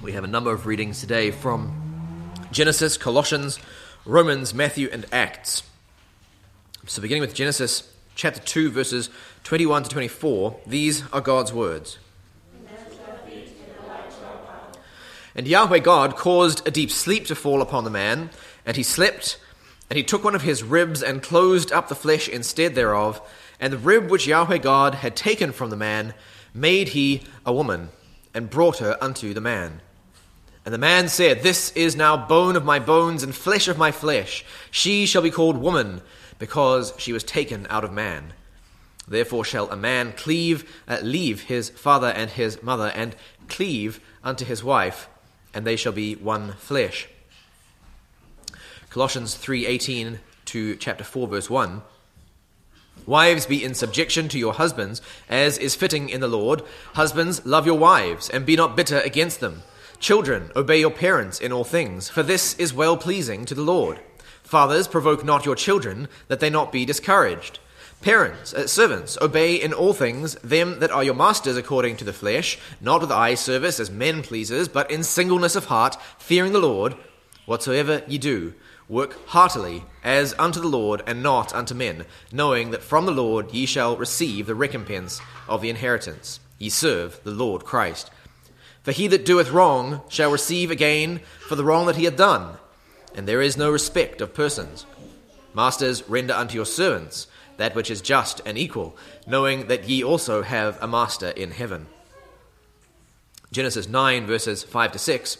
We have a number of readings today from Genesis, Colossians, Romans, Matthew, and Acts. So, beginning with Genesis chapter 2, verses 21 to 24, these are God's words. And Yahweh God caused a deep sleep to fall upon the man, and he slept. And he took one of his ribs and closed up the flesh instead thereof. And the rib which Yahweh God had taken from the man made he a woman, and brought her unto the man. And the man said, This is now bone of my bones and flesh of my flesh. She shall be called woman, because she was taken out of man. Therefore shall a man cleave, uh, leave his father and his mother, and cleave unto his wife, and they shall be one flesh. Colossians 3:18 to chapter 4 verse 1. Wives, be in subjection to your husbands, as is fitting in the Lord. Husbands, love your wives, and be not bitter against them. Children, obey your parents in all things, for this is well pleasing to the Lord. Fathers, provoke not your children, that they not be discouraged. Parents, uh, servants, obey in all things them that are your masters according to the flesh, not with eye service as men pleasers, but in singleness of heart, fearing the Lord. Whatsoever ye do, work heartily, as unto the Lord, and not unto men, knowing that from the Lord ye shall receive the recompense of the inheritance. Ye serve the Lord Christ. For he that doeth wrong shall receive again for the wrong that he hath done, and there is no respect of persons. Masters, render unto your servants that which is just and equal, knowing that ye also have a master in heaven. Genesis 9, verses 5 to 6.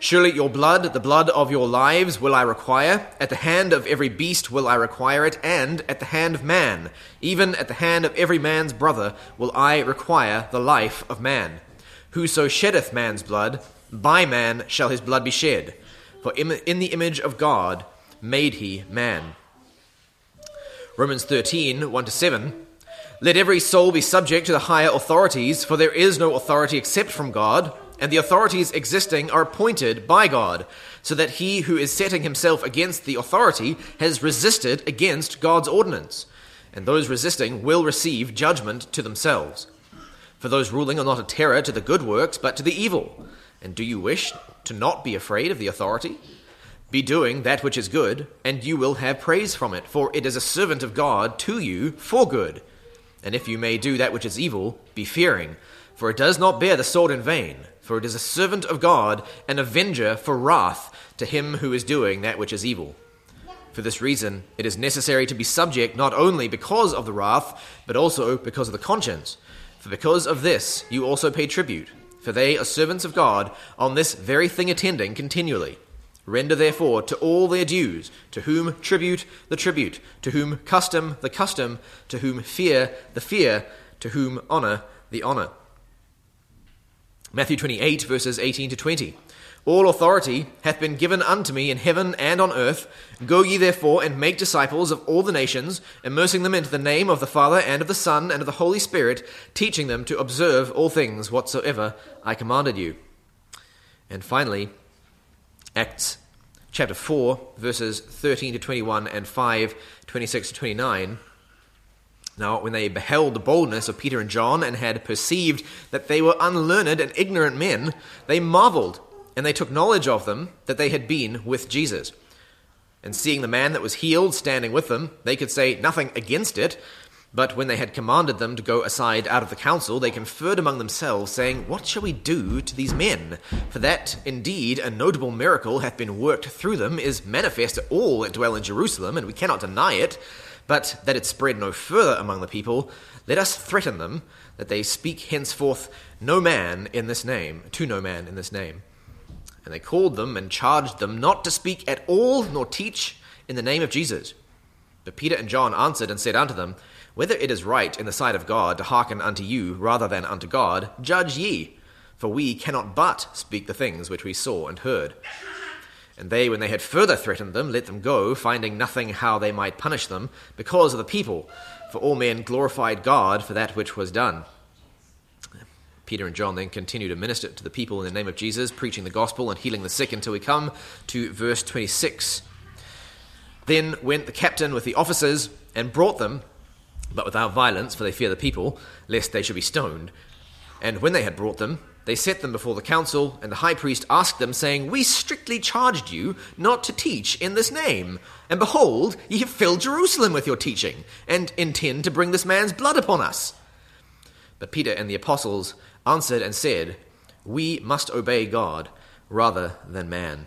Surely your blood, the blood of your lives, will I require. At the hand of every beast will I require it, and at the hand of man, even at the hand of every man's brother, will I require the life of man. Whoso sheddeth man's blood, by man shall his blood be shed. For in the image of God made he man. Romans 13, 1 to 7. Let every soul be subject to the higher authorities, for there is no authority except from God, and the authorities existing are appointed by God, so that he who is setting himself against the authority has resisted against God's ordinance, and those resisting will receive judgment to themselves. For those ruling are not a terror to the good works, but to the evil. And do you wish to not be afraid of the authority? Be doing that which is good, and you will have praise from it, for it is a servant of God to you for good. And if you may do that which is evil, be fearing, for it does not bear the sword in vain, for it is a servant of God, an avenger for wrath to him who is doing that which is evil. For this reason, it is necessary to be subject not only because of the wrath, but also because of the conscience. For because of this you also pay tribute, for they are servants of God, on this very thing attending continually. Render therefore to all their dues, to whom tribute the tribute, to whom custom the custom, to whom fear the fear, to whom honour the honour. Matthew 28, verses 18 to 20. All authority hath been given unto me in heaven and on earth. Go ye therefore and make disciples of all the nations, immersing them into the name of the Father and of the Son and of the Holy Spirit, teaching them to observe all things whatsoever I commanded you. And finally, Acts chapter 4, verses 13 to 21 and 5, 26 to 29. Now, when they beheld the boldness of Peter and John and had perceived that they were unlearned and ignorant men, they marveled, and they took knowledge of them that they had been with Jesus. And seeing the man that was healed standing with them, they could say nothing against it, but when they had commanded them to go aside out of the council, they conferred among themselves, saying, What shall we do to these men? For that indeed a notable miracle hath been worked through them is manifest to all that dwell in Jerusalem, and we cannot deny it. But that it spread no further among the people, let us threaten them that they speak henceforth no man in this name, to no man in this name. And they called them and charged them not to speak at all nor teach in the name of Jesus. But Peter and John answered and said unto them, whether it is right in the sight of God to hearken unto you rather than unto God, judge ye. For we cannot but speak the things which we saw and heard. And they, when they had further threatened them, let them go, finding nothing how they might punish them, because of the people. For all men glorified God for that which was done. Peter and John then continue to minister to the people in the name of Jesus, preaching the gospel and healing the sick until we come to verse 26. Then went the captain with the officers and brought them but without violence, for they fear the people, lest they should be stoned. And when they had brought them, They set them before the council, and the high priest asked them, saying, We strictly charged you not to teach in this name. And behold, ye have filled Jerusalem with your teaching, and intend to bring this man's blood upon us. But Peter and the apostles answered and said, We must obey God rather than man.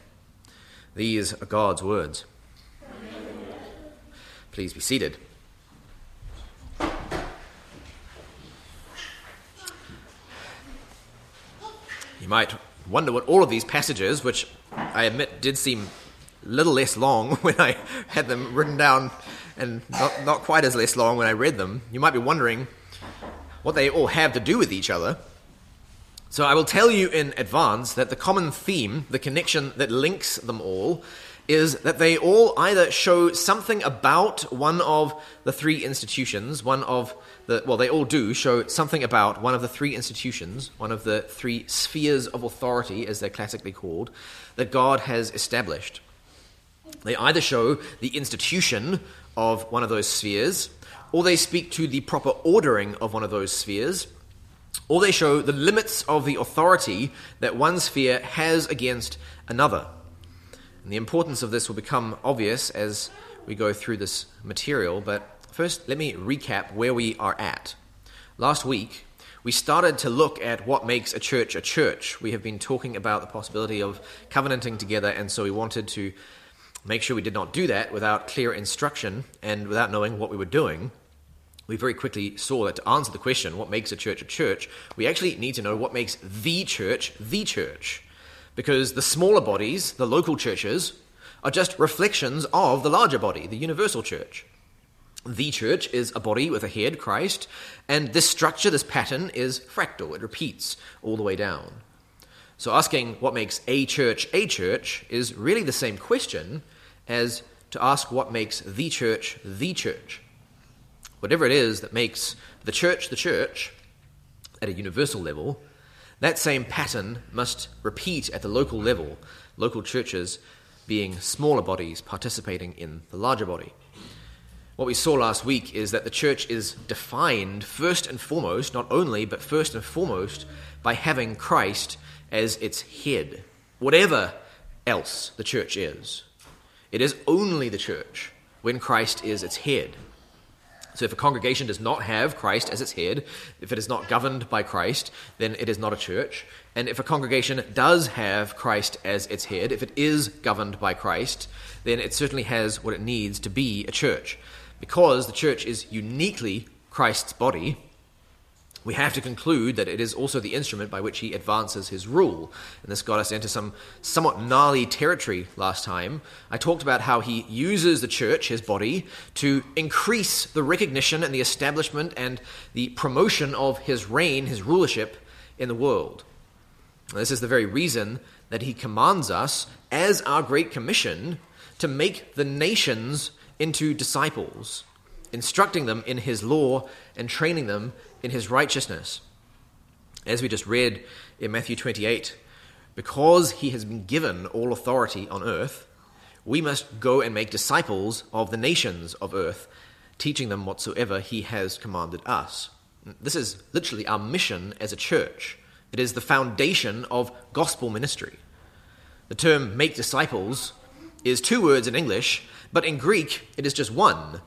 These are God's words. Please be seated. You might wonder what all of these passages, which I admit did seem a little less long when I had them written down and not, not quite as less long when I read them, you might be wondering what they all have to do with each other. So I will tell you in advance that the common theme, the connection that links them all, is that they all either show something about one of the three institutions, one of the, well, they all do show something about one of the three institutions, one of the three spheres of authority, as they're classically called, that God has established. They either show the institution of one of those spheres, or they speak to the proper ordering of one of those spheres, or they show the limits of the authority that one sphere has against another. And the importance of this will become obvious as we go through this material, but first let me recap where we are at. Last week, we started to look at what makes a church a church. We have been talking about the possibility of covenanting together, and so we wanted to make sure we did not do that without clear instruction and without knowing what we were doing. We very quickly saw that to answer the question, what makes a church a church, we actually need to know what makes the church the church because the smaller bodies, the local churches, are just reflections of the larger body, the universal church. The church is a body with a head, Christ, and this structure, this pattern, is fractal. It repeats all the way down. So, asking what makes a church a church is really the same question as to ask what makes the church the church. Whatever it is that makes the church the church at a universal level that same pattern must repeat at the local level, local churches being smaller bodies participating in the larger body. What we saw last week is that the church is defined first and foremost, not only, but first and foremost, by having Christ as its head, whatever else the church is. It is only the church when Christ is its head. So if a congregation does not have Christ as its head, if it is not governed by Christ, then it is not a church. And if a congregation does have Christ as its head, if it is governed by Christ, then it certainly has what it needs to be a church. Because the church is uniquely Christ's body, we have to conclude that it is also the instrument by which he advances his rule. And this got us into some somewhat gnarly territory last time. I talked about how he uses the church, his body, to increase the recognition and the establishment and the promotion of his reign, his rulership in the world. And this is the very reason that he commands us, as our Great Commission, to make the nations into disciples, instructing them in his law and training them in his righteousness. As we just read in Matthew 28, because he has been given all authority on earth, we must go and make disciples of the nations of earth, teaching them whatsoever he has commanded us. This is literally our mission as a church. It is the foundation of gospel ministry. The term make disciples is two words in English, but in Greek it is just one.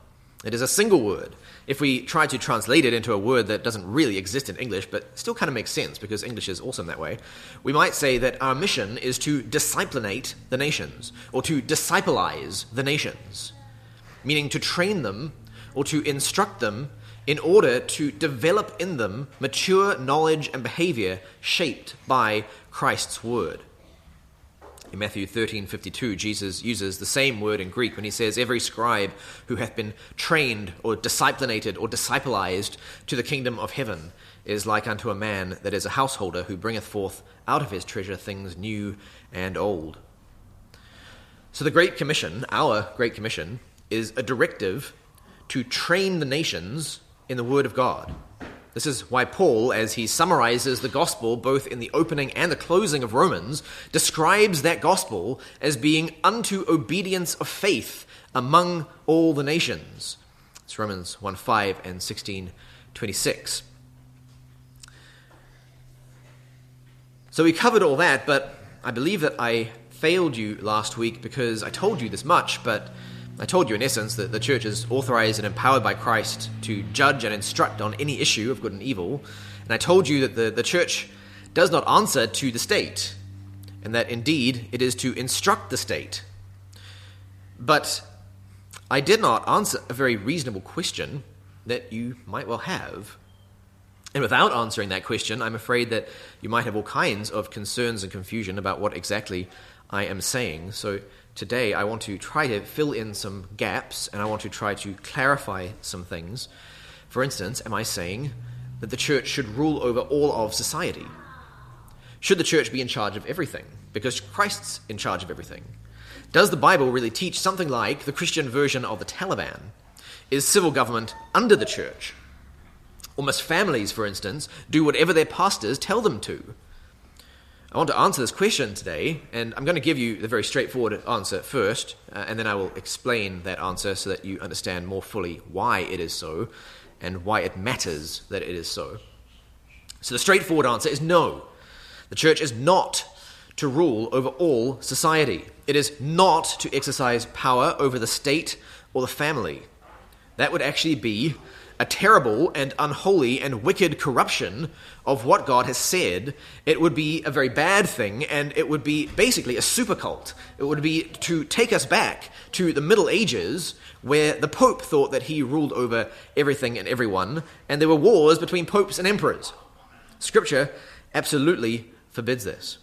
It is a single word if we try to translate it into a word that doesn't really exist in English, but still kind of makes sense because English is awesome that way, we might say that our mission is to disciplinate the nations, or to disciplize the nations, meaning to train them or to instruct them in order to develop in them mature knowledge and behavior shaped by Christ's word. In Matthew 13:52, Jesus uses the same word in Greek when he says, "Every scribe who hath been trained or disciplinated or disciplized to the kingdom of heaven is like unto a man that is a householder who bringeth forth out of his treasure things new and old." So the Great Commission, our Great Commission, is a directive to train the nations in the word of God. This is why Paul, as he summarizes the gospel both in the opening and the closing of Romans, describes that gospel as being unto obedience of faith among all the nations. It's Romans 1 5 and 16 26. So we covered all that, but I believe that I failed you last week because I told you this much, but I told you in essence that the church is authorized and empowered by Christ to judge and instruct on any issue of good and evil. And I told you that the, the church does not answer to the state, and that indeed it is to instruct the state. But I did not answer a very reasonable question that you might well have. And without answering that question, I'm afraid that you might have all kinds of concerns and confusion about what exactly I am saying. So today I want to try to fill in some gaps and I want to try to clarify some things. For instance, am I saying that the church should rule over all of society? Should the church be in charge of everything? Because Christ's in charge of everything. Does the Bible really teach something like the Christian version of the Taliban? Is civil government under the church? Or must families, for instance, do whatever their pastors tell them to? I want to answer this question today, and I'm going to give you the very straightforward answer first, uh, and then I will explain that answer so that you understand more fully why it is so and why it matters that it is so. So, the straightforward answer is no. The church is not to rule over all society, it is not to exercise power over the state or the family. That would actually be a terrible and unholy and wicked corruption of what God has said, it would be a very bad thing, and it would be basically a super cult. It would be to take us back to the Middle Ages, where the Pope thought that he ruled over everything and everyone, and there were wars between popes and emperors. Scripture absolutely forbids this.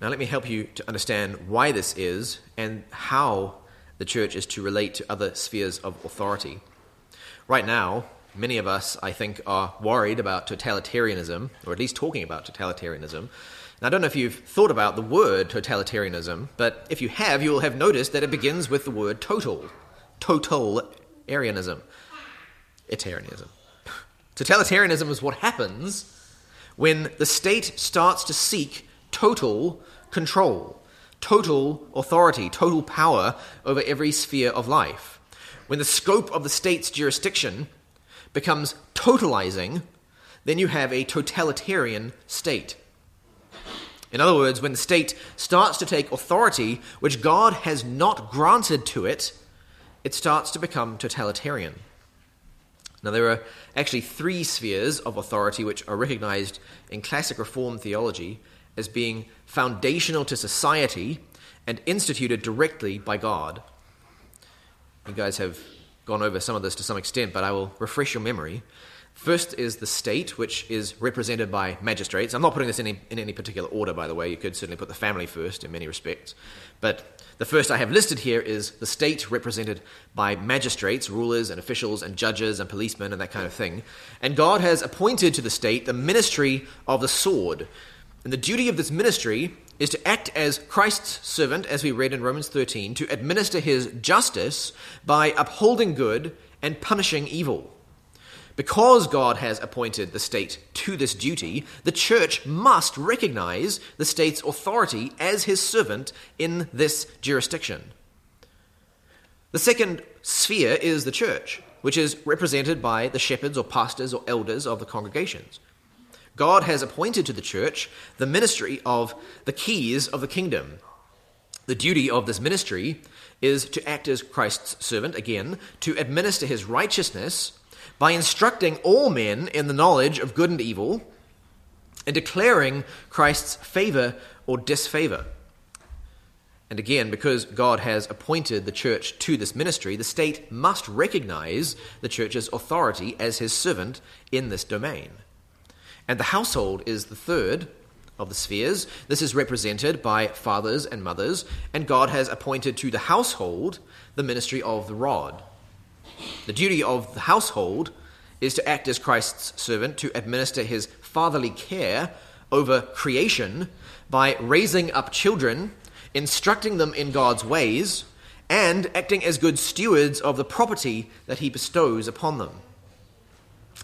Now, let me help you to understand why this is and how the church is to relate to other spheres of authority. Right now, many of us, I think, are worried about totalitarianism, or at least talking about totalitarianism. And I don't know if you've thought about the word totalitarianism, but if you have, you will have noticed that it begins with the word total. Totalitarianism. Etarianism. Totalitarianism is what happens when the state starts to seek total control total authority, total power over every sphere of life. When the scope of the state's jurisdiction becomes totalizing, then you have a totalitarian state. In other words, when the state starts to take authority which God has not granted to it, it starts to become totalitarian. Now, there are actually three spheres of authority which are recognized in classic Reformed theology as being foundational to society and instituted directly by God. You guys have gone over some of this to some extent, but I will refresh your memory. First is the state, which is represented by magistrates. I'm not putting this in any, in any particular order, by the way. You could certainly put the family first in many respects. But the first I have listed here is the state represented by magistrates, rulers and officials and judges and policemen and that kind of thing. And God has appointed to the state the ministry of the sword, and the duty of this ministry is to act as Christ's servant, as we read in Romans 13, to administer his justice by upholding good and punishing evil. Because God has appointed the state to this duty, the church must recognize the state's authority as his servant in this jurisdiction. The second sphere is the church, which is represented by the shepherds or pastors or elders of the congregations. God has appointed to the church the ministry of the keys of the kingdom. The duty of this ministry is to act as Christ's servant, again, to administer his righteousness by instructing all men in the knowledge of good and evil and declaring Christ's favor or disfavor. And again, because God has appointed the church to this ministry, the state must recognize the church's authority as his servant in this domain. And the household is the third of the spheres. This is represented by fathers and mothers, and God has appointed to the household the ministry of the rod. The duty of the household is to act as Christ's servant, to administer his fatherly care over creation by raising up children, instructing them in God's ways, and acting as good stewards of the property that he bestows upon them.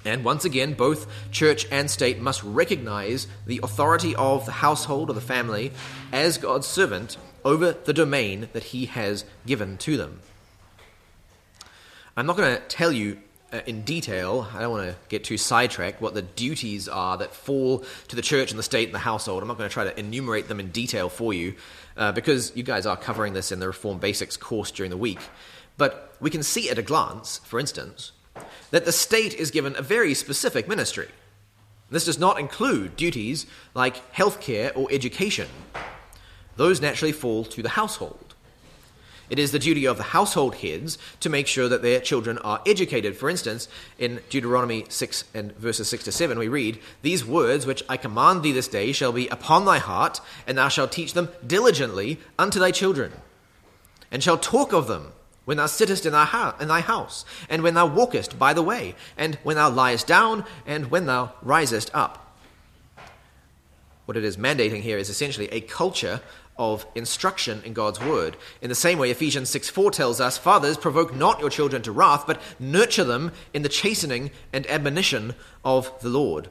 And once again, both church and state must recognize the authority of the household or the family as God's servant over the domain that he has given to them. I'm not going to tell you uh, in detail, I don't want to get too sidetracked, what the duties are that fall to the church and the state and the household. I'm not going to try to enumerate them in detail for you uh, because you guys are covering this in the Reform Basics course during the week. But we can see at a glance, for instance, that the state is given a very specific ministry. This does not include duties like healthcare or education. Those naturally fall to the household. It is the duty of the household heads to make sure that their children are educated. For instance, in Deuteronomy 6 and verses 6 to 7, we read, These words which I command thee this day shall be upon thy heart, and thou shalt teach them diligently unto thy children, and shalt talk of them when thou sittest in thy, in thy house, and when thou walkest by the way, and when thou liest down, and when thou risest up. What it is mandating here is essentially a culture of instruction in God's word. In the same way, Ephesians 6 4 tells us, Fathers, provoke not your children to wrath, but nurture them in the chastening and admonition of the Lord.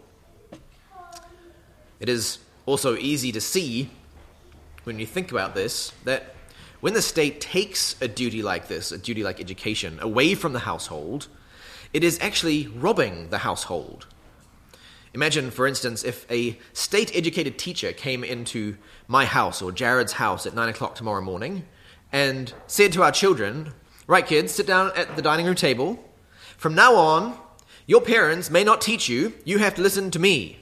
It is also easy to see, when you think about this, that when the state takes a duty like this, a duty like education, away from the household, it is actually robbing the household. Imagine, for instance, if a state educated teacher came into my house or Jared's house at 9 o'clock tomorrow morning and said to our children, Right, kids, sit down at the dining room table. From now on, your parents may not teach you, you have to listen to me.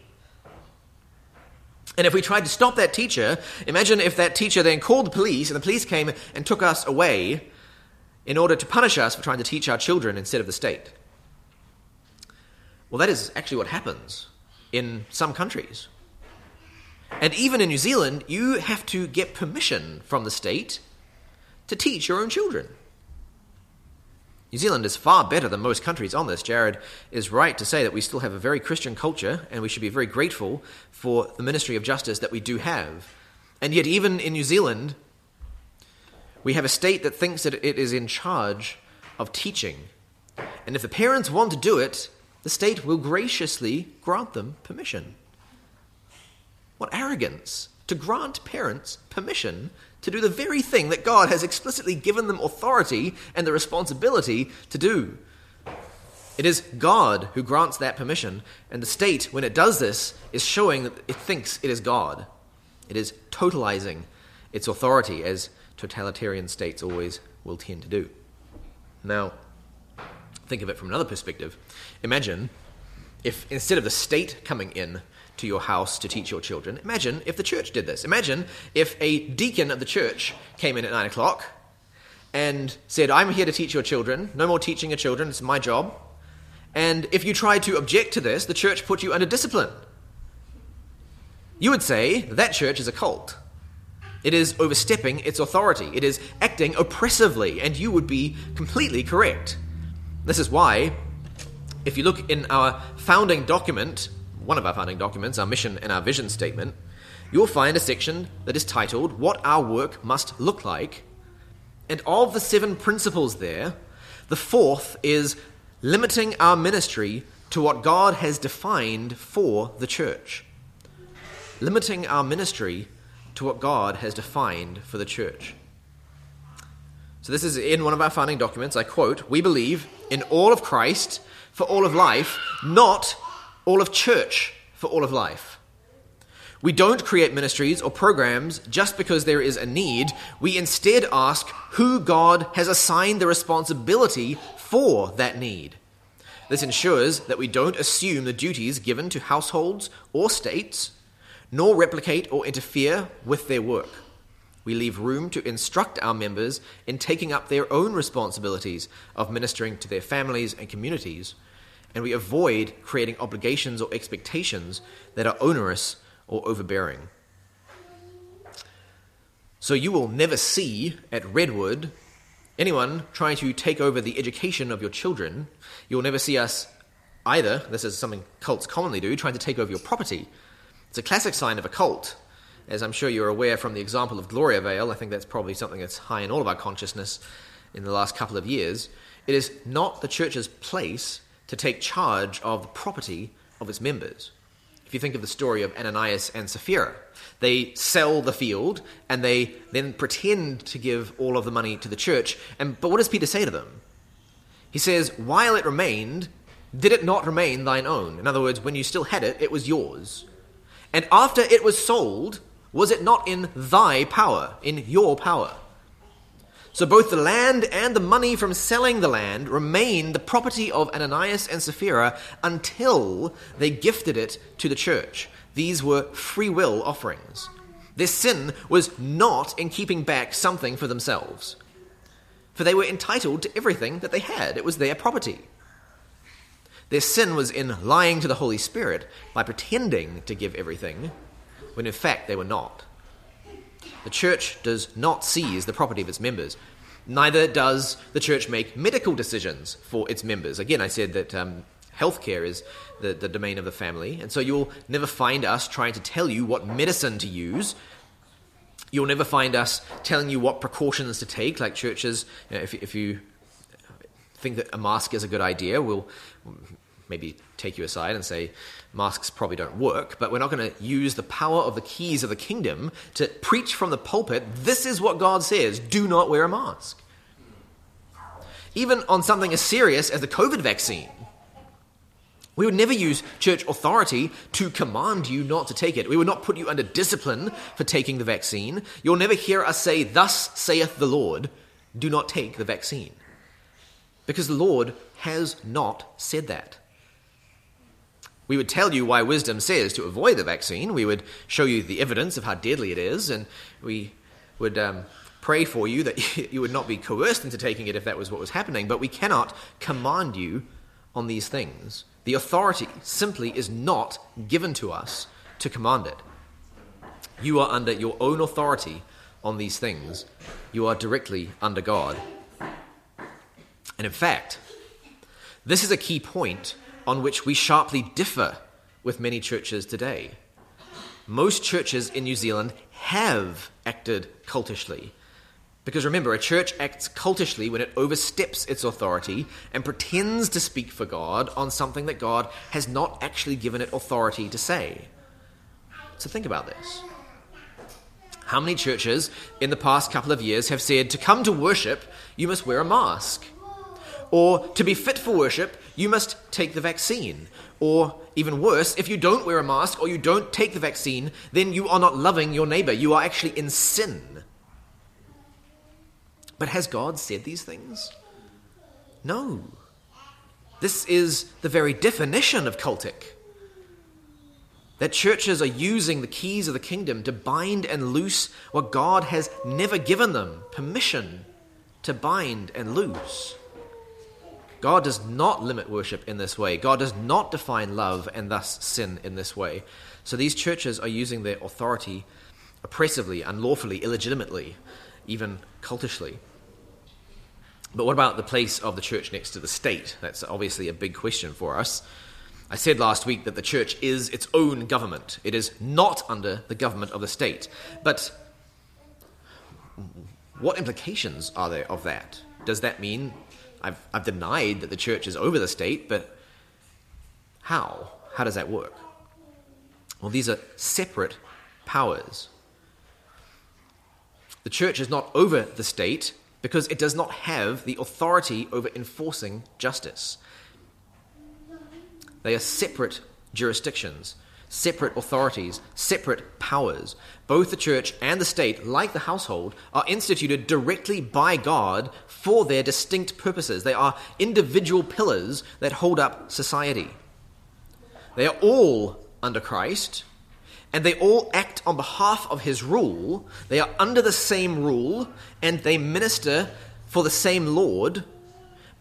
And if we tried to stop that teacher, imagine if that teacher then called the police and the police came and took us away in order to punish us for trying to teach our children instead of the state. Well, that is actually what happens in some countries. And even in New Zealand, you have to get permission from the state to teach your own children. New Zealand is far better than most countries on this. Jared is right to say that we still have a very Christian culture, and we should be very grateful for the ministry of justice that we do have. And yet, even in New Zealand, we have a state that thinks that it is in charge of teaching. And if the parents want to do it, the state will graciously grant them permission. What arrogance to grant parents permission to do the very thing that God has explicitly given them authority and the responsibility to do. It is God who grants that permission, and the state, when it does this, is showing that it thinks it is God. It is totalizing its authority, as totalitarian states always will tend to do. Now, think of it from another perspective. Imagine if instead of the state coming in to your house to teach your children, imagine if the church did this. Imagine if a deacon of the church came in at nine o'clock and said, I'm here to teach your children. No more teaching your children. It's my job. And if you tried to object to this, the church put you under discipline. You would say that church is a cult. It is overstepping its authority. It is acting oppressively, and you would be completely correct. This is why, if you look in our founding document, one of our founding documents, our mission and our vision statement, you'll find a section that is titled What Our Work Must Look Like. And of the seven principles there, the fourth is limiting our ministry to what God has defined for the church. Limiting our ministry to what God has defined for the church. So, this is in one of our founding documents. I quote We believe in all of Christ for all of life, not all of church for all of life. We don't create ministries or programs just because there is a need. We instead ask who God has assigned the responsibility for that need. This ensures that we don't assume the duties given to households or states, nor replicate or interfere with their work we leave room to instruct our members in taking up their own responsibilities of ministering to their families and communities, and we avoid creating obligations or expectations that are onerous or overbearing. So you will never see at Redwood anyone trying to take over the education of your children. You'll never see us either, this is something cults commonly do, trying to take over your property. It's a classic sign of a cult as I'm sure you're aware from the example of Gloriavale, I think that's probably something that's high in all of our consciousness in the last couple of years. It is not the church's place to take charge of the property of its members. If you think of the story of Ananias and Sapphira, they sell the field and they then pretend to give all of the money to the church. And, but what does Peter say to them? He says, While it remained, did it not remain thine own? In other words, when you still had it, it was yours. And after it was sold, was it not in thy power, in your power? So both the land and the money from selling the land remained the property of Ananias and Sapphira until they gifted it to the church. These were free will offerings. Their sin was not in keeping back something for themselves, for they were entitled to everything that they had, it was their property. Their sin was in lying to the Holy Spirit by pretending to give everything, when in fact they were not. The church does not seize the property of its members. Neither does the church make medical decisions for its members. Again, I said that um, healthcare is the, the domain of the family, and so you'll never find us trying to tell you what medicine to use. You'll never find us telling you what precautions to take, like churches. You know, if, if you think that a mask is a good idea, we'll maybe take you aside and say masks probably don't work, but we're not going to use the power of the keys of the kingdom to preach from the pulpit. This is what God says do not wear a mask. Even on something as serious as the COVID vaccine, we would never use church authority to command you not to take it. We would not put you under discipline for taking the vaccine. You'll never hear us say, Thus saith the Lord, do not take the vaccine. Because the Lord has not said that. We would tell you why wisdom says to avoid the vaccine. We would show you the evidence of how deadly it is, and we would um, pray for you that you would not be coerced into taking it if that was what was happening. But we cannot command you on these things. The authority simply is not given to us to command it. You are under your own authority on these things. You are directly under God. And in fact, this is a key point on which we sharply differ with many churches today. Most churches in New Zealand have acted cultishly because remember, a church acts cultishly when it oversteps its authority and pretends to speak for God on something that God has not actually given it authority to say. So think about this. How many churches in the past couple of years have said to come to worship, you must wear a mask? Or to be fit for worship, you must take the vaccine. Or even worse, if you don't wear a mask or you don't take the vaccine, then you are not loving your neighbor. You are actually in sin. But has God said these things? No. This is the very definition of cultic. That churches are using the keys of the kingdom to bind and loose what God has never given them permission to bind and loose. God does not limit worship in this way. God does not define love and thus sin in this way. So these churches are using their authority oppressively, unlawfully, illegitimately, even cultishly. But what about the place of the church next to the state? That's obviously a big question for us. I said last week that the church is its own government. It is not under the government of the state. But what implications are there of that? Does that mean I've, I've denied that the church is over the state, but how? How does that work? Well, these are separate powers. The church is not over the state, because it does not have the authority over enforcing justice. They are separate jurisdictions, separate authorities, separate powers. Both the church and the state, like the household, are instituted directly by God for their distinct purposes. They are individual pillars that hold up society. They are all under Christ, and they all act on behalf of his rule. They are under the same rule, and they minister for the same Lord,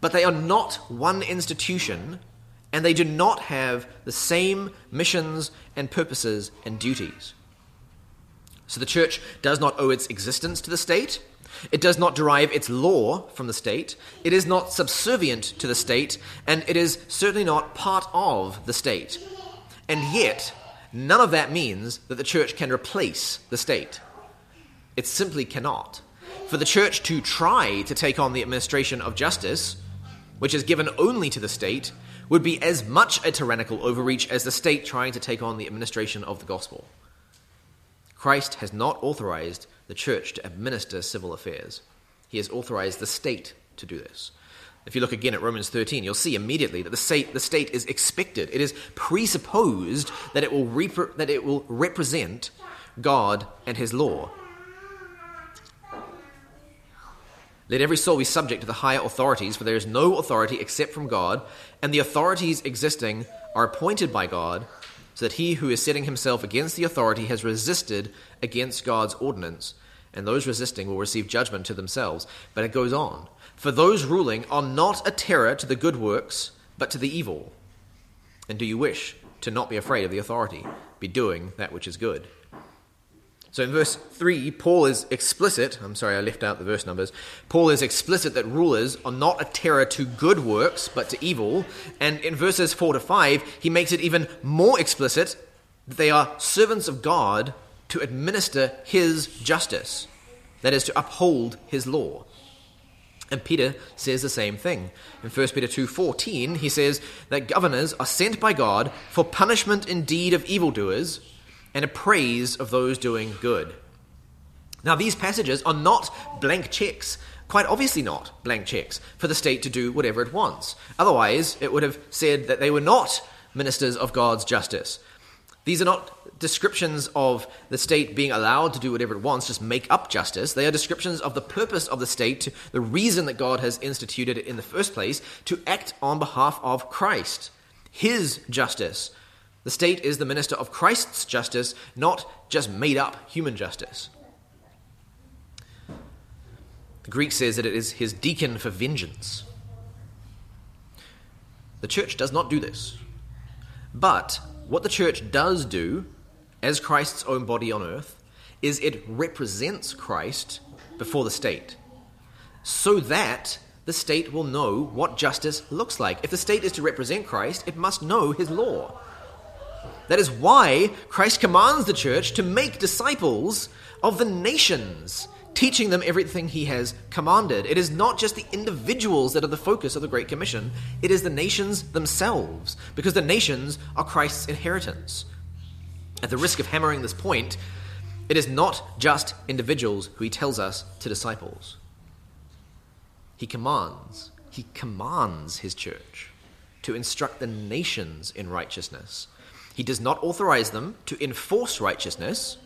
but they are not one institution, and they do not have the same missions and purposes and duties. So the church does not owe its existence to the state. It does not derive its law from the state. It is not subservient to the state, and it is certainly not part of the state. And yet, None of that means that the church can replace the state. It simply cannot. For the church to try to take on the administration of justice, which is given only to the state, would be as much a tyrannical overreach as the state trying to take on the administration of the gospel. Christ has not authorized the church to administer civil affairs. He has authorized the state to do this. If you look again at Romans 13, you'll see immediately that the state, the state is expected, it is presupposed that it, will repre- that it will represent God and His law. Let every soul be subject to the higher authorities, for there is no authority except from God, and the authorities existing are appointed by God, so that he who is setting himself against the authority has resisted against God's ordinance, and those resisting will receive judgment to themselves. But it goes on. For those ruling are not a terror to the good works, but to the evil. And do you wish to not be afraid of the authority? Be doing that which is good. So in verse 3, Paul is explicit. I'm sorry, I left out the verse numbers. Paul is explicit that rulers are not a terror to good works, but to evil. And in verses 4 to 5, he makes it even more explicit that they are servants of God to administer his justice, that is, to uphold his law. And Peter says the same thing. In 1 Peter 2:14, he says that governors are sent by God for punishment indeed of evildoers and a praise of those doing good. Now, these passages are not blank checks, quite obviously not blank checks, for the state to do whatever it wants. Otherwise, it would have said that they were not ministers of God's justice. These are not descriptions of the state being allowed to do whatever it wants, just make up justice. They are descriptions of the purpose of the state, the reason that God has instituted it in the first place, to act on behalf of Christ, His justice, the state is the minister of Christ's justice, not just made up human justice. The Greek says that it is his deacon for vengeance. The church does not do this. But what the church does do, as Christ's own body on earth, is it represents Christ before the state, so that the state will know what justice looks like. If the state is to represent Christ, it must know his law. That is why Christ commands the church to make disciples of the nations, teaching them everything he has commanded. It is not just the individuals that are the focus of the Great Commission, it is the nations themselves, because the nations are Christ's inheritance. At the risk of hammering this point, it is not just individuals who he tells us to disciples. He commands, he commands his church to instruct the nations in righteousness he does not authorize them to enforce righteousness.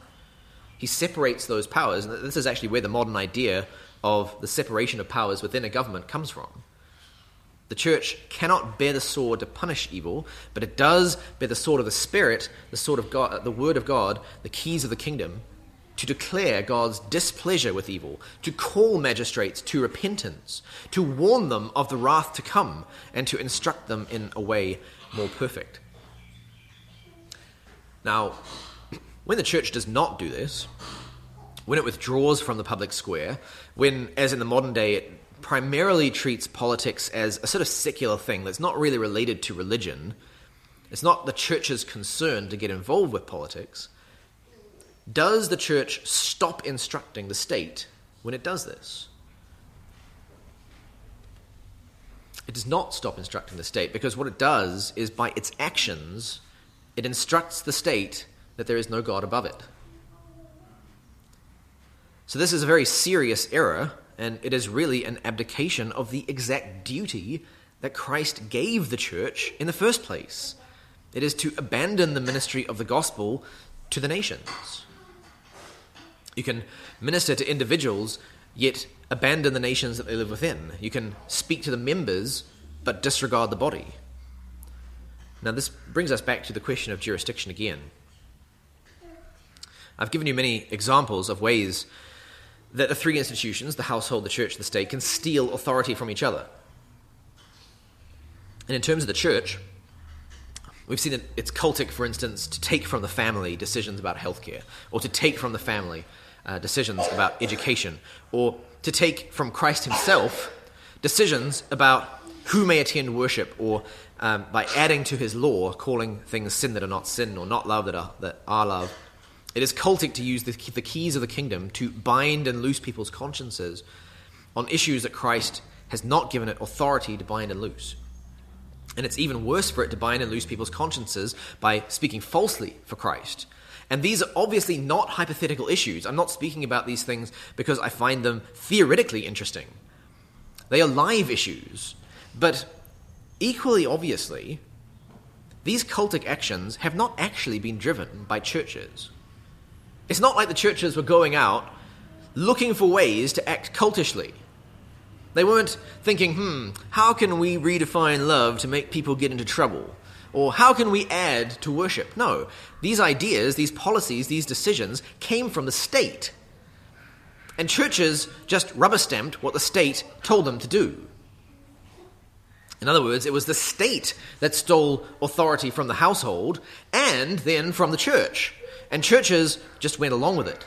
He separates those powers. And this is actually where the modern idea of the separation of powers within a government comes from. The church cannot bear the sword to punish evil, but it does bear the sword of the Spirit, the sword of God, the word of God, the keys of the kingdom, to declare God's displeasure with evil, to call magistrates to repentance, to warn them of the wrath to come, and to instruct them in a way more perfect. Now, when the church does not do this, when it withdraws from the public square, when, as in the modern day, it primarily treats politics as a sort of secular thing that's not really related to religion, it's not the church's concern to get involved with politics. Does the church stop instructing the state when it does this? It does not stop instructing the state because what it does is by its actions it instructs the state that there is no God above it. So, this is a very serious error, and it is really an abdication of the exact duty that Christ gave the church in the first place. It is to abandon the ministry of the gospel to the nations. You can minister to individuals, yet abandon the nations that they live within. You can speak to the members, but disregard the body. Now, this brings us back to the question of jurisdiction again. I've given you many examples of ways that the three institutions, the household, the church, the state, can steal authority from each other. And in terms of the church, we've seen that it's cultic, for instance, to take from the family decisions about healthcare, or to take from the family uh, decisions about education, or to take from Christ himself decisions about who may attend worship, or um, by adding to his law, calling things sin that are not sin, or not love that are, that are love. It is cultic to use the, the keys of the kingdom to bind and loose people's consciences on issues that Christ has not given it authority to bind and loose. And it's even worse for it to bind and loose people's consciences by speaking falsely for Christ. And these are obviously not hypothetical issues. I'm not speaking about these things because I find them theoretically interesting. They are live issues But equally obviously, these cultic actions have not actually been driven by churches. It's not like the churches were going out looking for ways to act cultishly. They weren't thinking, hmm, how can we redefine love to make people get into trouble? Or how can we add to worship? No, these ideas, these policies, these decisions came from the state. And churches just rubber stamped what the state told them to do. In other words, it was the state that stole authority from the household and then from the church. And churches just went along with it.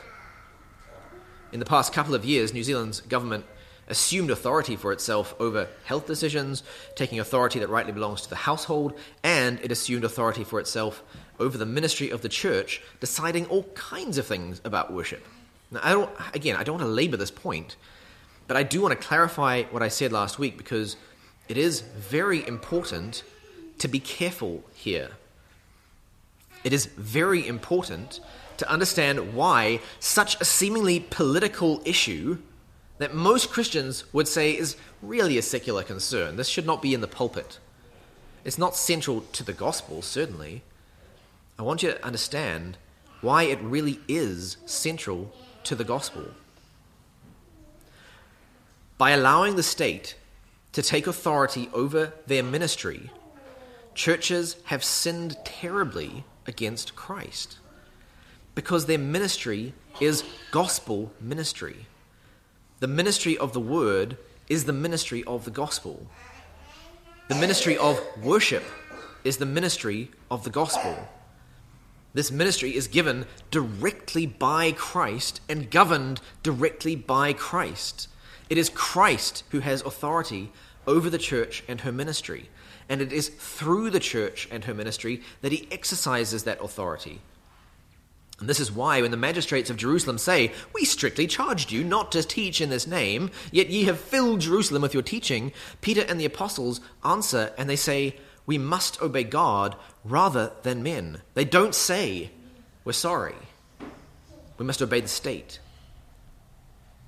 In the past couple of years, New Zealand's government assumed authority for itself over health decisions, taking authority that rightly belongs to the household, and it assumed authority for itself over the ministry of the church, deciding all kinds of things about worship. Now, I don't, again, I don't want to labor this point, but I do want to clarify what I said last week because it is very important to be careful here. It is very important to understand why such a seemingly political issue that most Christians would say is really a secular concern. This should not be in the pulpit. It's not central to the gospel, certainly. I want you to understand why it really is central to the gospel. By allowing the state to take authority over their ministry, churches have sinned terribly against Christ because their ministry is gospel ministry. The ministry of the word is the ministry of the gospel. The ministry of worship is the ministry of the gospel. This ministry is given directly by Christ and governed directly by Christ. It is Christ who has authority over the church and her ministry. And it is through the church and her ministry that he exercises that authority. And this is why, when the magistrates of Jerusalem say, We strictly charged you not to teach in this name, yet ye have filled Jerusalem with your teaching, Peter and the apostles answer and they say, We must obey God rather than men. They don't say, We're sorry. We must obey the state.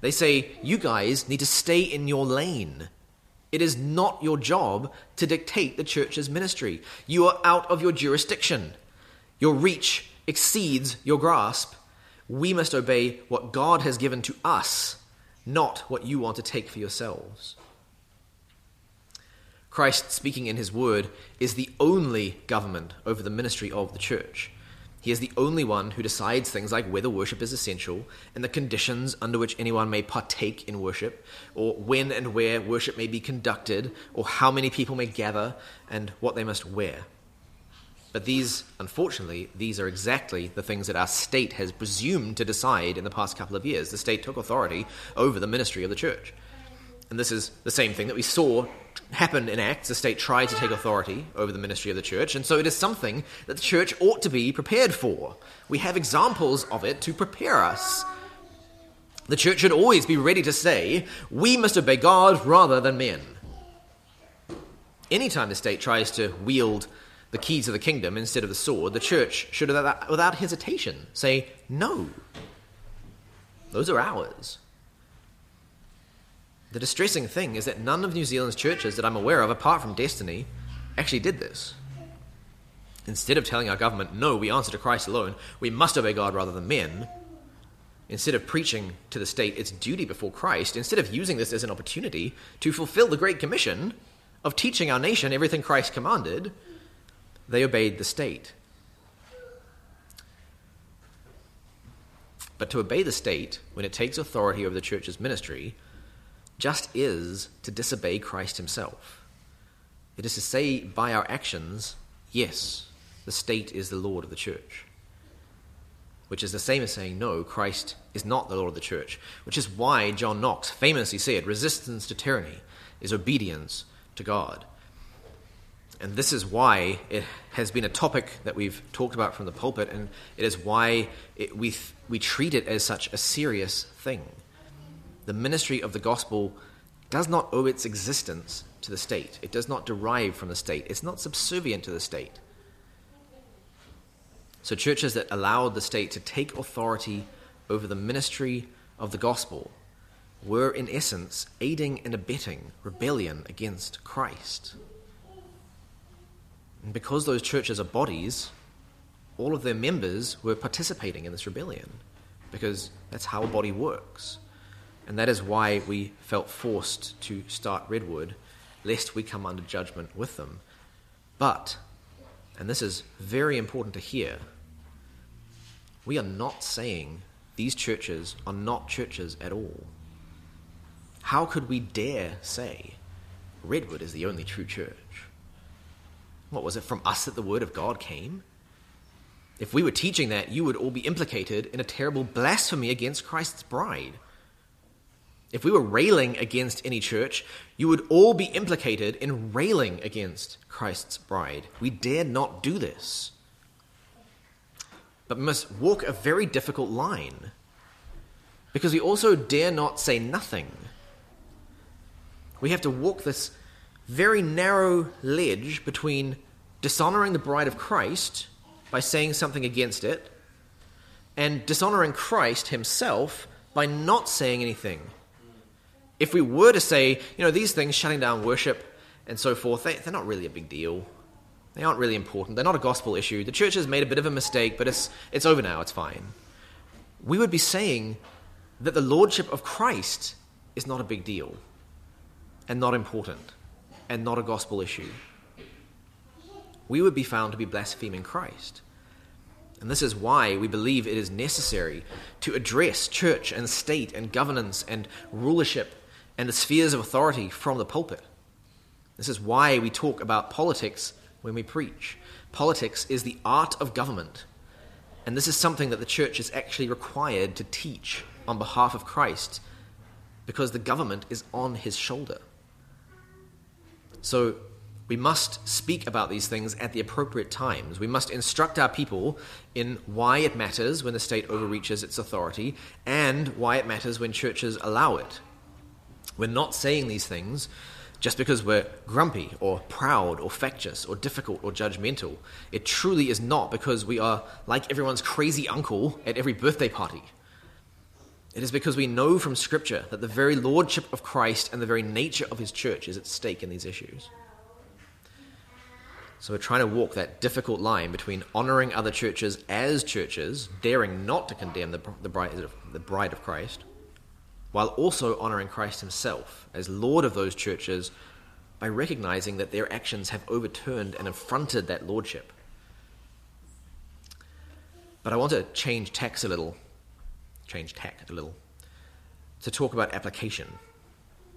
They say, You guys need to stay in your lane. It is not your job to dictate the church's ministry. You are out of your jurisdiction. Your reach exceeds your grasp. We must obey what God has given to us, not what you want to take for yourselves. Christ, speaking in his word, is the only government over the ministry of the church. He is the only one who decides things like whether worship is essential and the conditions under which anyone may partake in worship, or when and where worship may be conducted, or how many people may gather, and what they must wear. But these, unfortunately, these are exactly the things that our state has presumed to decide in the past couple of years. The state took authority over the ministry of the church. And this is the same thing that we saw happen in Acts. The state tried to take authority over the ministry of the church, and so it is something that the church ought to be prepared for. We have examples of it to prepare us. The church should always be ready to say, we must obey God rather than men. Anytime the state tries to wield the keys of the kingdom instead of the sword, the church should, without hesitation, say, no. Those are ours. The distressing thing is that none of New Zealand's churches that I'm aware of, apart from Destiny, actually did this. Instead of telling our government, no, we answer to Christ alone, we must obey God rather than men, instead of preaching to the state its duty before Christ, instead of using this as an opportunity to fulfill the Great Commission of teaching our nation everything Christ commanded, they obeyed the state. But to obey the state, when it takes authority over the church's ministry, just is to disobey Christ himself. It is to say by our actions, yes, the state is the Lord of the church. Which is the same as saying, no, Christ is not the Lord of the church. Which is why John Knox famously said, resistance to tyranny is obedience to God. And this is why it has been a topic that we've talked about from the pulpit, and it is why it, we, we treat it as such a serious thing. The ministry of the gospel does not owe its existence to the state, it does not derive from the state, it's not subservient to the state. So, churches that allowed the state to take authority over the ministry of the gospel were, in essence, aiding and abetting rebellion against Christ. And because those churches are bodies, all of their members were participating in this rebellion, because that's how a body works. And that is why we felt forced to start Redwood, lest we come under judgment with them. But, and this is very important to hear, we are not saying these churches are not churches at all. How could we dare say Redwood is the only true church? What was it from us that the word of God came? If we were teaching that, you would all be implicated in a terrible blasphemy against Christ's bride. If we were railing against any church, you would all be implicated in railing against Christ's bride. We dare not do this. But we must walk a very difficult line because we also dare not say nothing. We have to walk this very narrow ledge between dishonoring the bride of Christ by saying something against it and dishonoring Christ himself by not saying anything. If we were to say, you know, these things, shutting down worship and so forth, they, they're not really a big deal. They aren't really important. They're not a gospel issue. The church has made a bit of a mistake, but it's, it's over now. It's fine. We would be saying that the lordship of Christ is not a big deal and not important and not a gospel issue. We would be found to be blaspheming Christ. And this is why we believe it is necessary to address church and state and governance and rulership and the spheres of authority from the pulpit. This is why we talk about politics when we preach. Politics is the art of government. And this is something that the church is actually required to teach on behalf of Christ because the government is on his shoulder. So we must speak about these things at the appropriate times. We must instruct our people in why it matters when the state overreaches its authority and why it matters when churches allow it. We're not saying these things just because we're grumpy or proud or factious or difficult or judgmental. It truly is not because we are like everyone's crazy uncle at every birthday party. It is because we know from Scripture that the very lordship of Christ and the very nature of his church is at stake in these issues. So we're trying to walk that difficult line between honoring other churches as churches, daring not to condemn the, bride of Christ, while also honoring Christ himself as Lord of those churches by recognizing that their actions have overturned and affronted that lordship. But I want to change tax a little change tack a little, to talk about application.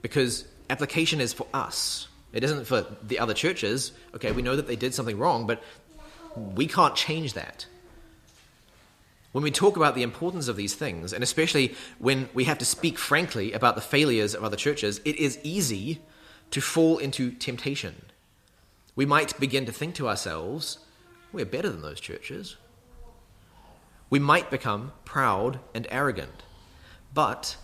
Because application is for us. It isn't for the other churches. Okay, we know that they did something wrong, but we can't change that. When we talk about the importance of these things, and especially when we have to speak frankly about the failures of other churches, it is easy to fall into temptation. We might begin to think to ourselves, we're better than those churches we might become proud and arrogant. But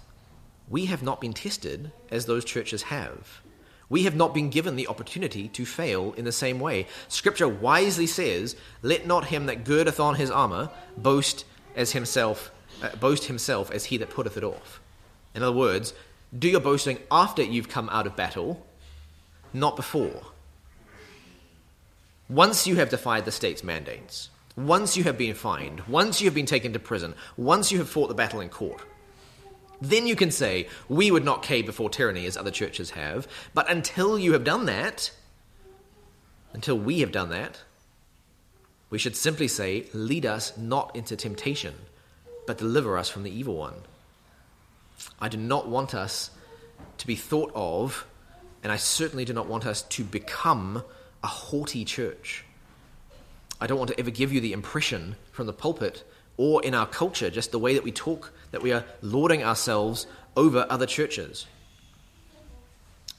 we have not been tested as those churches have. We have not been given the opportunity to fail in the same way. Scripture wisely says, "Let not him that girdeth on his armor boast as himself, uh, boast himself as he that putteth it off." In other words, do your boasting after you've come out of battle, not before. Once you have defied the state's mandates, once you have been fined, once you have been taken to prison, once you have fought the battle in court, then you can say, We would not cave before tyranny as other churches have. But until you have done that, until we have done that, we should simply say, Lead us not into temptation, but deliver us from the evil one. I do not want us to be thought of, and I certainly do not want us to become a haughty church I don't want to ever give you the impression from the pulpit or in our culture, just the way that we talk, that we are lording ourselves over other churches.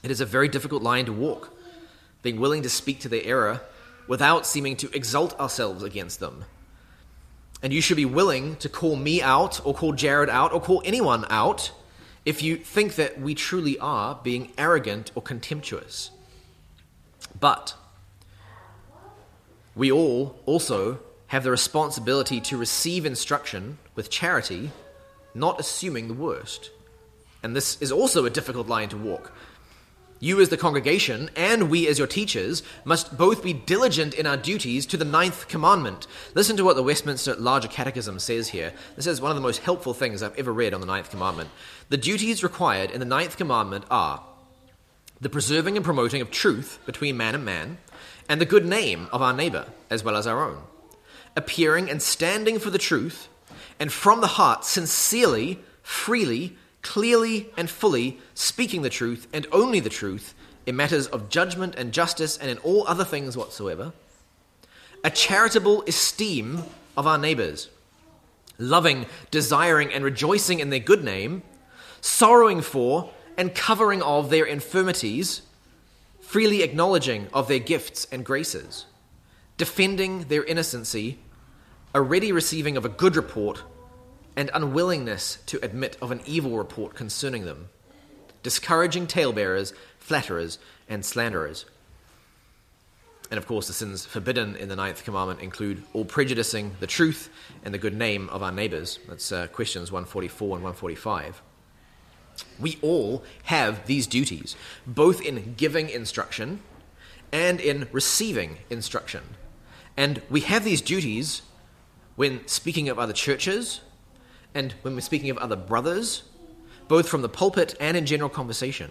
It is a very difficult line to walk, being willing to speak to their error without seeming to exalt ourselves against them. And you should be willing to call me out, or call Jared out, or call anyone out if you think that we truly are being arrogant or contemptuous. But we all also have the responsibility to receive instruction with charity, not assuming the worst. And this is also a difficult line to walk. You, as the congregation, and we, as your teachers, must both be diligent in our duties to the ninth commandment. Listen to what the Westminster Larger Catechism says here. This is one of the most helpful things I've ever read on the ninth commandment. The duties required in the ninth commandment are the preserving and promoting of truth between man and man, and the good name of our neighbor as well as our own, appearing and standing for the truth, and from the heart, sincerely, freely, clearly and fully speaking the truth and only the truth in matters of judgment and justice and in all other things whatsoever, a charitable esteem of our neighbors, loving, desiring, and rejoicing in their good name, sorrowing for and covering of their infirmities, freely acknowledging of their gifts and graces, defending their innocency, a ready receiving of a good report and unwillingness to admit of an evil report concerning them, discouraging talebearers, flatterers, and slanderers. And of course, the sins forbidden in the ninth commandment include all prejudicing the truth and the good name of our neighbors. That's uh, questions 144 and 145. We all have these duties, both in giving instruction and in receiving instruction. And we have these duties when speaking of other churches, and when we're speaking of other brothers, both from the pulpit and in general conversation.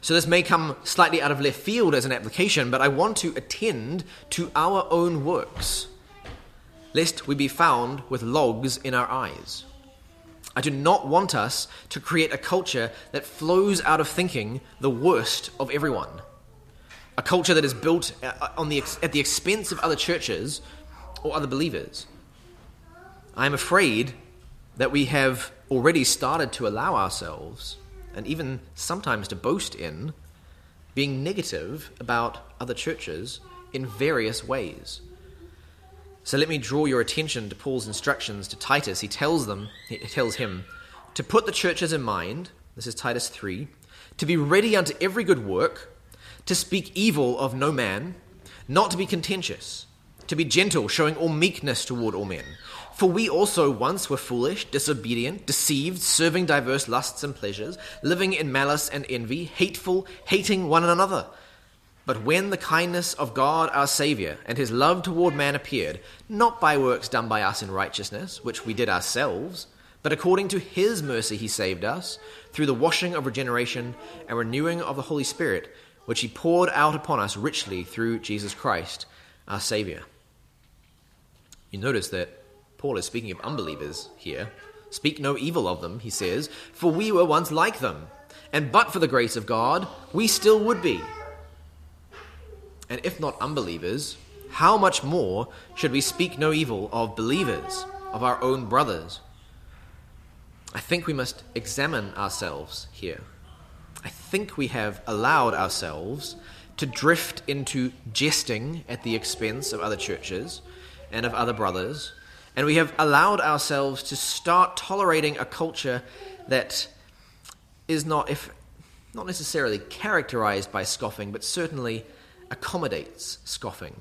So this may come slightly out of left field as an application, but I want to attend to our own works, lest we be found with logs in our eyes. I do not want us to create a culture that flows out of thinking the worst of everyone. A culture that is built uh, on the, at the expense of other churches or other believers. I'm afraid that we have already started to allow ourselves, and even sometimes to boast in, being negative about other churches in various ways. So let me draw your attention to Paul's instructions to Titus. He tells them, he tells him to put the churches in mind, this is Titus 3, to be ready unto every good work, to speak evil of no man, not to be contentious, to be gentle, showing all meekness toward all men. For we also once were foolish, disobedient, deceived, serving diverse lusts and pleasures, living in malice and envy, hateful, hating one another. But when the kindness of God our Saviour and his love toward man appeared, not by works done by us in righteousness, which we did ourselves, but according to his mercy he saved us, through the washing of regeneration and renewing of the Holy Spirit, which he poured out upon us richly through Jesus Christ our Saviour. You notice that Paul is speaking of unbelievers here. Speak no evil of them, he says, for we were once like them, and but for the grace of God, we still would be. And if not unbelievers, how much more should we speak no evil of believers, of our own brothers? I think we must examine ourselves here. I think we have allowed ourselves to drift into jesting at the expense of other churches and of other brothers and we have allowed ourselves to start tolerating a culture that is not, if not necessarily characterized by scoffing, but certainly accommodates scoffing.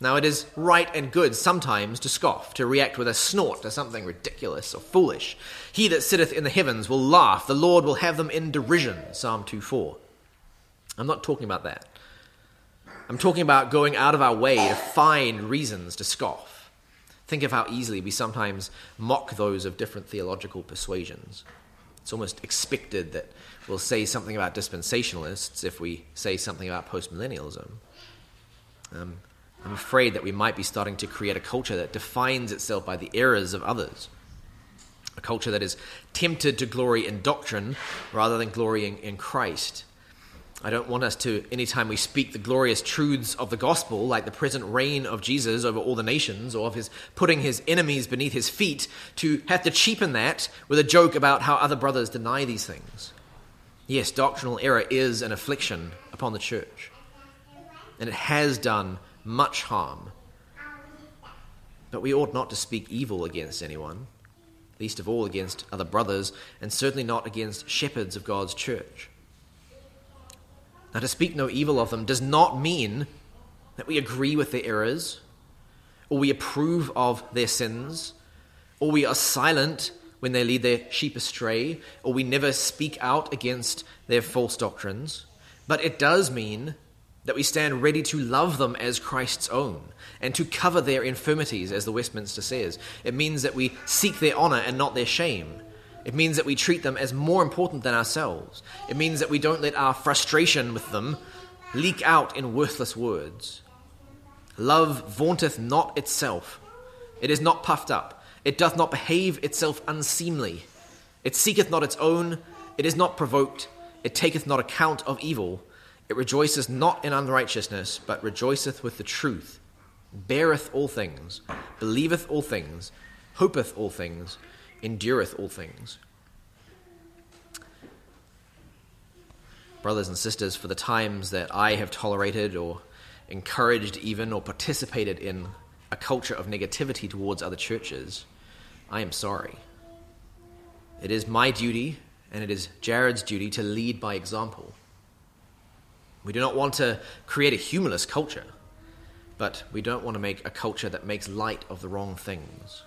Now, it is right and good sometimes to scoff, to react with a snort to something ridiculous or foolish. He that sitteth in the heavens will laugh, the Lord will have them in derision. Psalm 2 4. I'm not talking about that. I'm talking about going out of our way to find reasons to scoff. Think of how easily we sometimes mock those of different theological persuasions. It's almost expected that we'll say something about dispensationalists if we say something about postmillennialism. Um, I'm afraid that we might be starting to create a culture that defines itself by the errors of others. A culture that is tempted to glory in doctrine rather than glorying in Christ. I don't want us to, anytime we speak the glorious truths of the gospel, like the present reign of Jesus over all the nations, or of his putting his enemies beneath his feet, to have to cheapen that with a joke about how other brothers deny these things. Yes, doctrinal error is an affliction upon the church, and it has done much harm. But we ought not to speak evil against anyone, least of all against other brothers, and certainly not against shepherds of God's church. Now, to speak no evil of them does not mean that we agree with their errors, or we approve of their sins, or we are silent when they lead their sheep astray, or we never speak out against their false doctrines. But it does mean that we stand ready to love them as Christ's own and to cover their infirmities, as the Westminster says. It means that we seek their honor and not their shame. It means that we treat them as more important than ourselves. It means that we don't let our frustration with them leak out in worthless words. Love vaunteth not itself, it is not puffed up, it doth not behave itself unseemly, it seeketh not its own, it is not provoked, it taketh not account of evil, it rejoiceth not in unrighteousness, but rejoiceth with the truth, beareth all things, believeth all things, hopeth all things, endureth all things. Brothers and sisters, for the times that I have tolerated or encouraged, even, or participated in a culture of negativity towards other churches, I am sorry. It is my duty, and it is Jared's duty, to lead by example. We do not want to create a humorless culture, but we don't want to make a culture that makes light of the wrong things.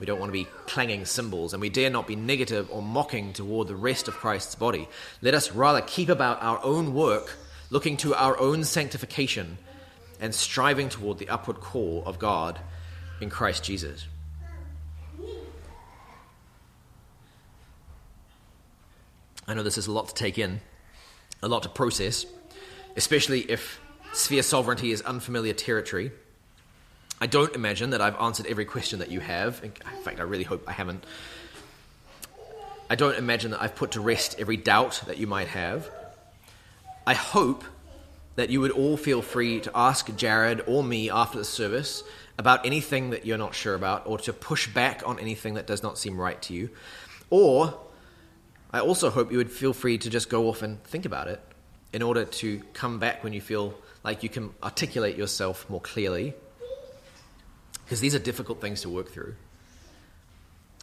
We don't want to be clanging cymbals, and we dare not be negative or mocking toward the rest of Christ's body. Let us rather keep about our own work, looking to our own sanctification, and striving toward the upward call of God in Christ Jesus. I know this is a lot to take in, a lot to process, especially if sphere sovereignty is unfamiliar territory. I don't imagine that I've answered every question that you have. In fact, I really hope I haven't. I don't imagine that I've put to rest every doubt that you might have. I hope that you would all feel free to ask Jared or me after the service about anything that you're not sure about or to push back on anything that does not seem right to you. Or I also hope you would feel free to just go off and think about it in order to come back when you feel like you can articulate yourself more clearly because these are difficult things to work through.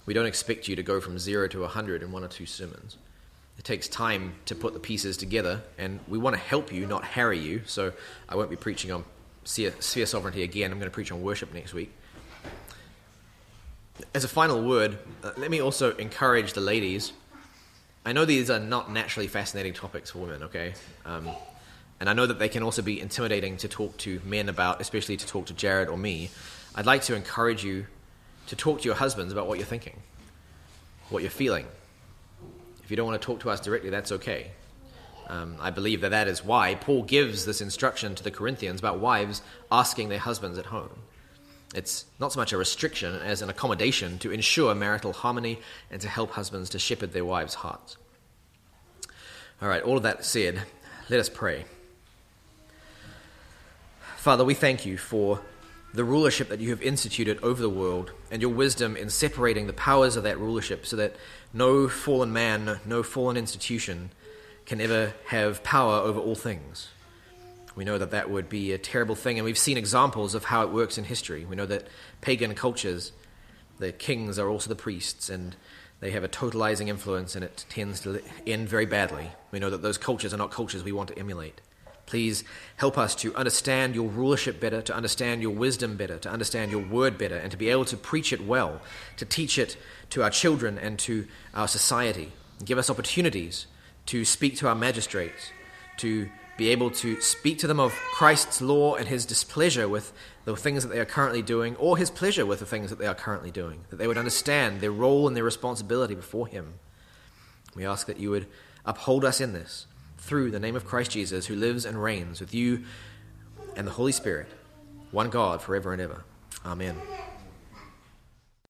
We don't expect you to go from zero to 100 in one or two sermons. It takes time to put the pieces together, and we want to help you, not harry you. So I won't be preaching on sphere sovereignty again. I'm going to preach on worship next week. As a final word, uh, let me also encourage the ladies. I know these are not naturally fascinating topics for women, okay? Um, and I know that they can also be intimidating to talk to men about, especially to talk to Jared or me. I'd like to encourage you to talk to your husbands about what you're thinking, what you're feeling. If you don't want to talk to us directly, that's okay. Um, I believe that that is why Paul gives this instruction to the Corinthians about wives asking their husbands at home. It's not so much a restriction as an accommodation to ensure marital harmony and to help husbands to shepherd their wives' hearts. All right, all of that said, let us pray. Father, we thank you for the rulership that you have instituted over the world and your wisdom in separating the powers of that rulership so that no fallen man, no fallen institution can ever have power over all things. We know that that would be a terrible thing, and we've seen examples of how it works in history. We know that pagan cultures, the kings are also the priests, and they have a totalizing influence, and it tends to end very badly. We know that those cultures are not cultures we want to emulate. Please help us to understand your rulership better, to understand your wisdom better, to understand your word better, and to be able to preach it well, to teach it to our children and to our society. Give us opportunities to speak to our magistrates, to be able to speak to them of Christ's law and his displeasure with the things that they are currently doing, or his pleasure with the things that they are currently doing, that they would understand their role and their responsibility before him. We ask that you would uphold us in this through the name of Christ Jesus, who lives and reigns with you and the Holy Spirit, one God, forever and ever. Amen.